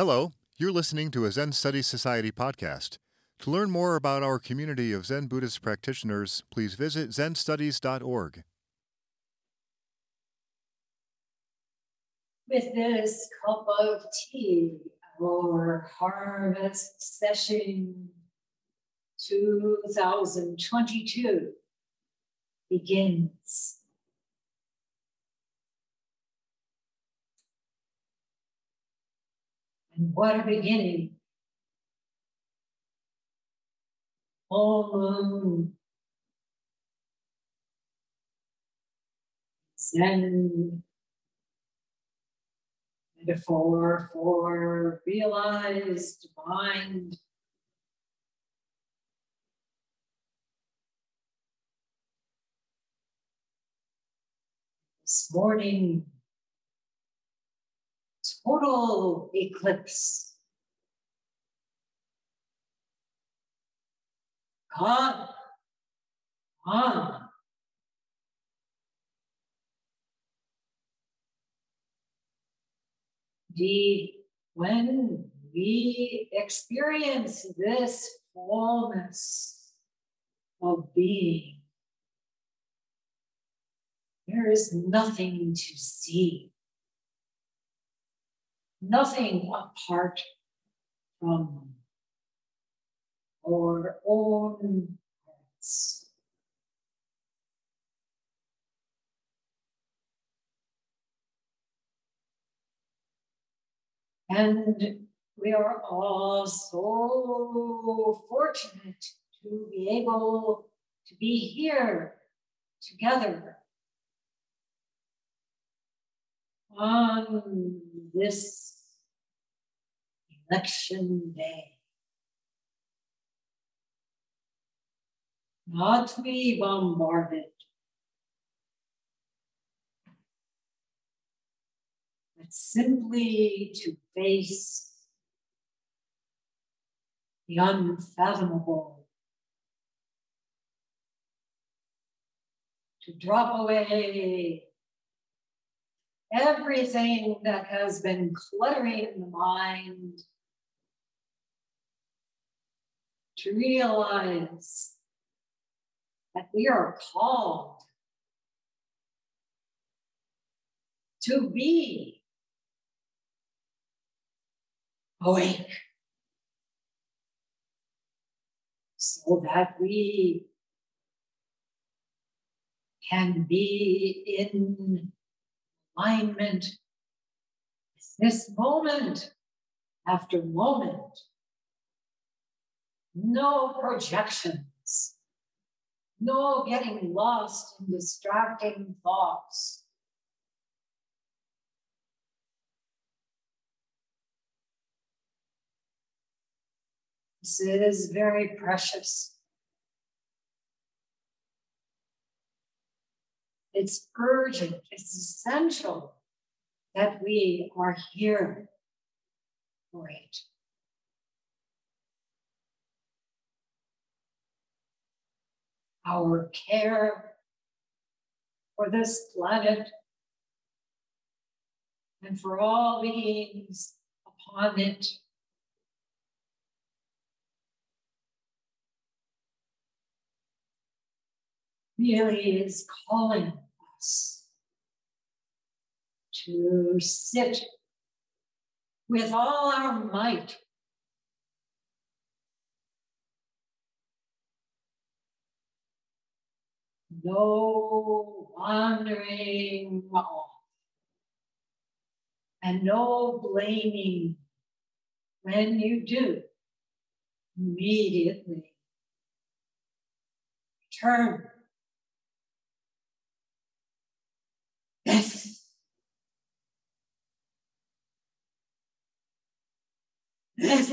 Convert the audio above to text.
Hello, you're listening to a Zen Studies Society podcast. To learn more about our community of Zen Buddhist practitioners, please visit zenstudies.org. With this cup of tea, our harvest sesshin 2022 begins. What a beginning. Full moon. Zen metaphor for realized mind. This morning, total eclipse. God, on. Indeed, when we experience this fullness of being, there is nothing to see nothing apart from our own hearts. And we are all so fortunate to be able to be here together on this election day. Not to be bombarded, but simply to face the unfathomable, to drop away everything that has been cluttering the mind to realize that we are called to be awake so that we can be in alignment this moment after moment. No projections, no getting lost in distracting thoughts. This is very precious. It's urgent, it's essential that we are here for it. Our care for this planet and for all beings upon it really is calling us to sit with all our might. No wandering off and no blaming when you do immediately turn Yes. Yes.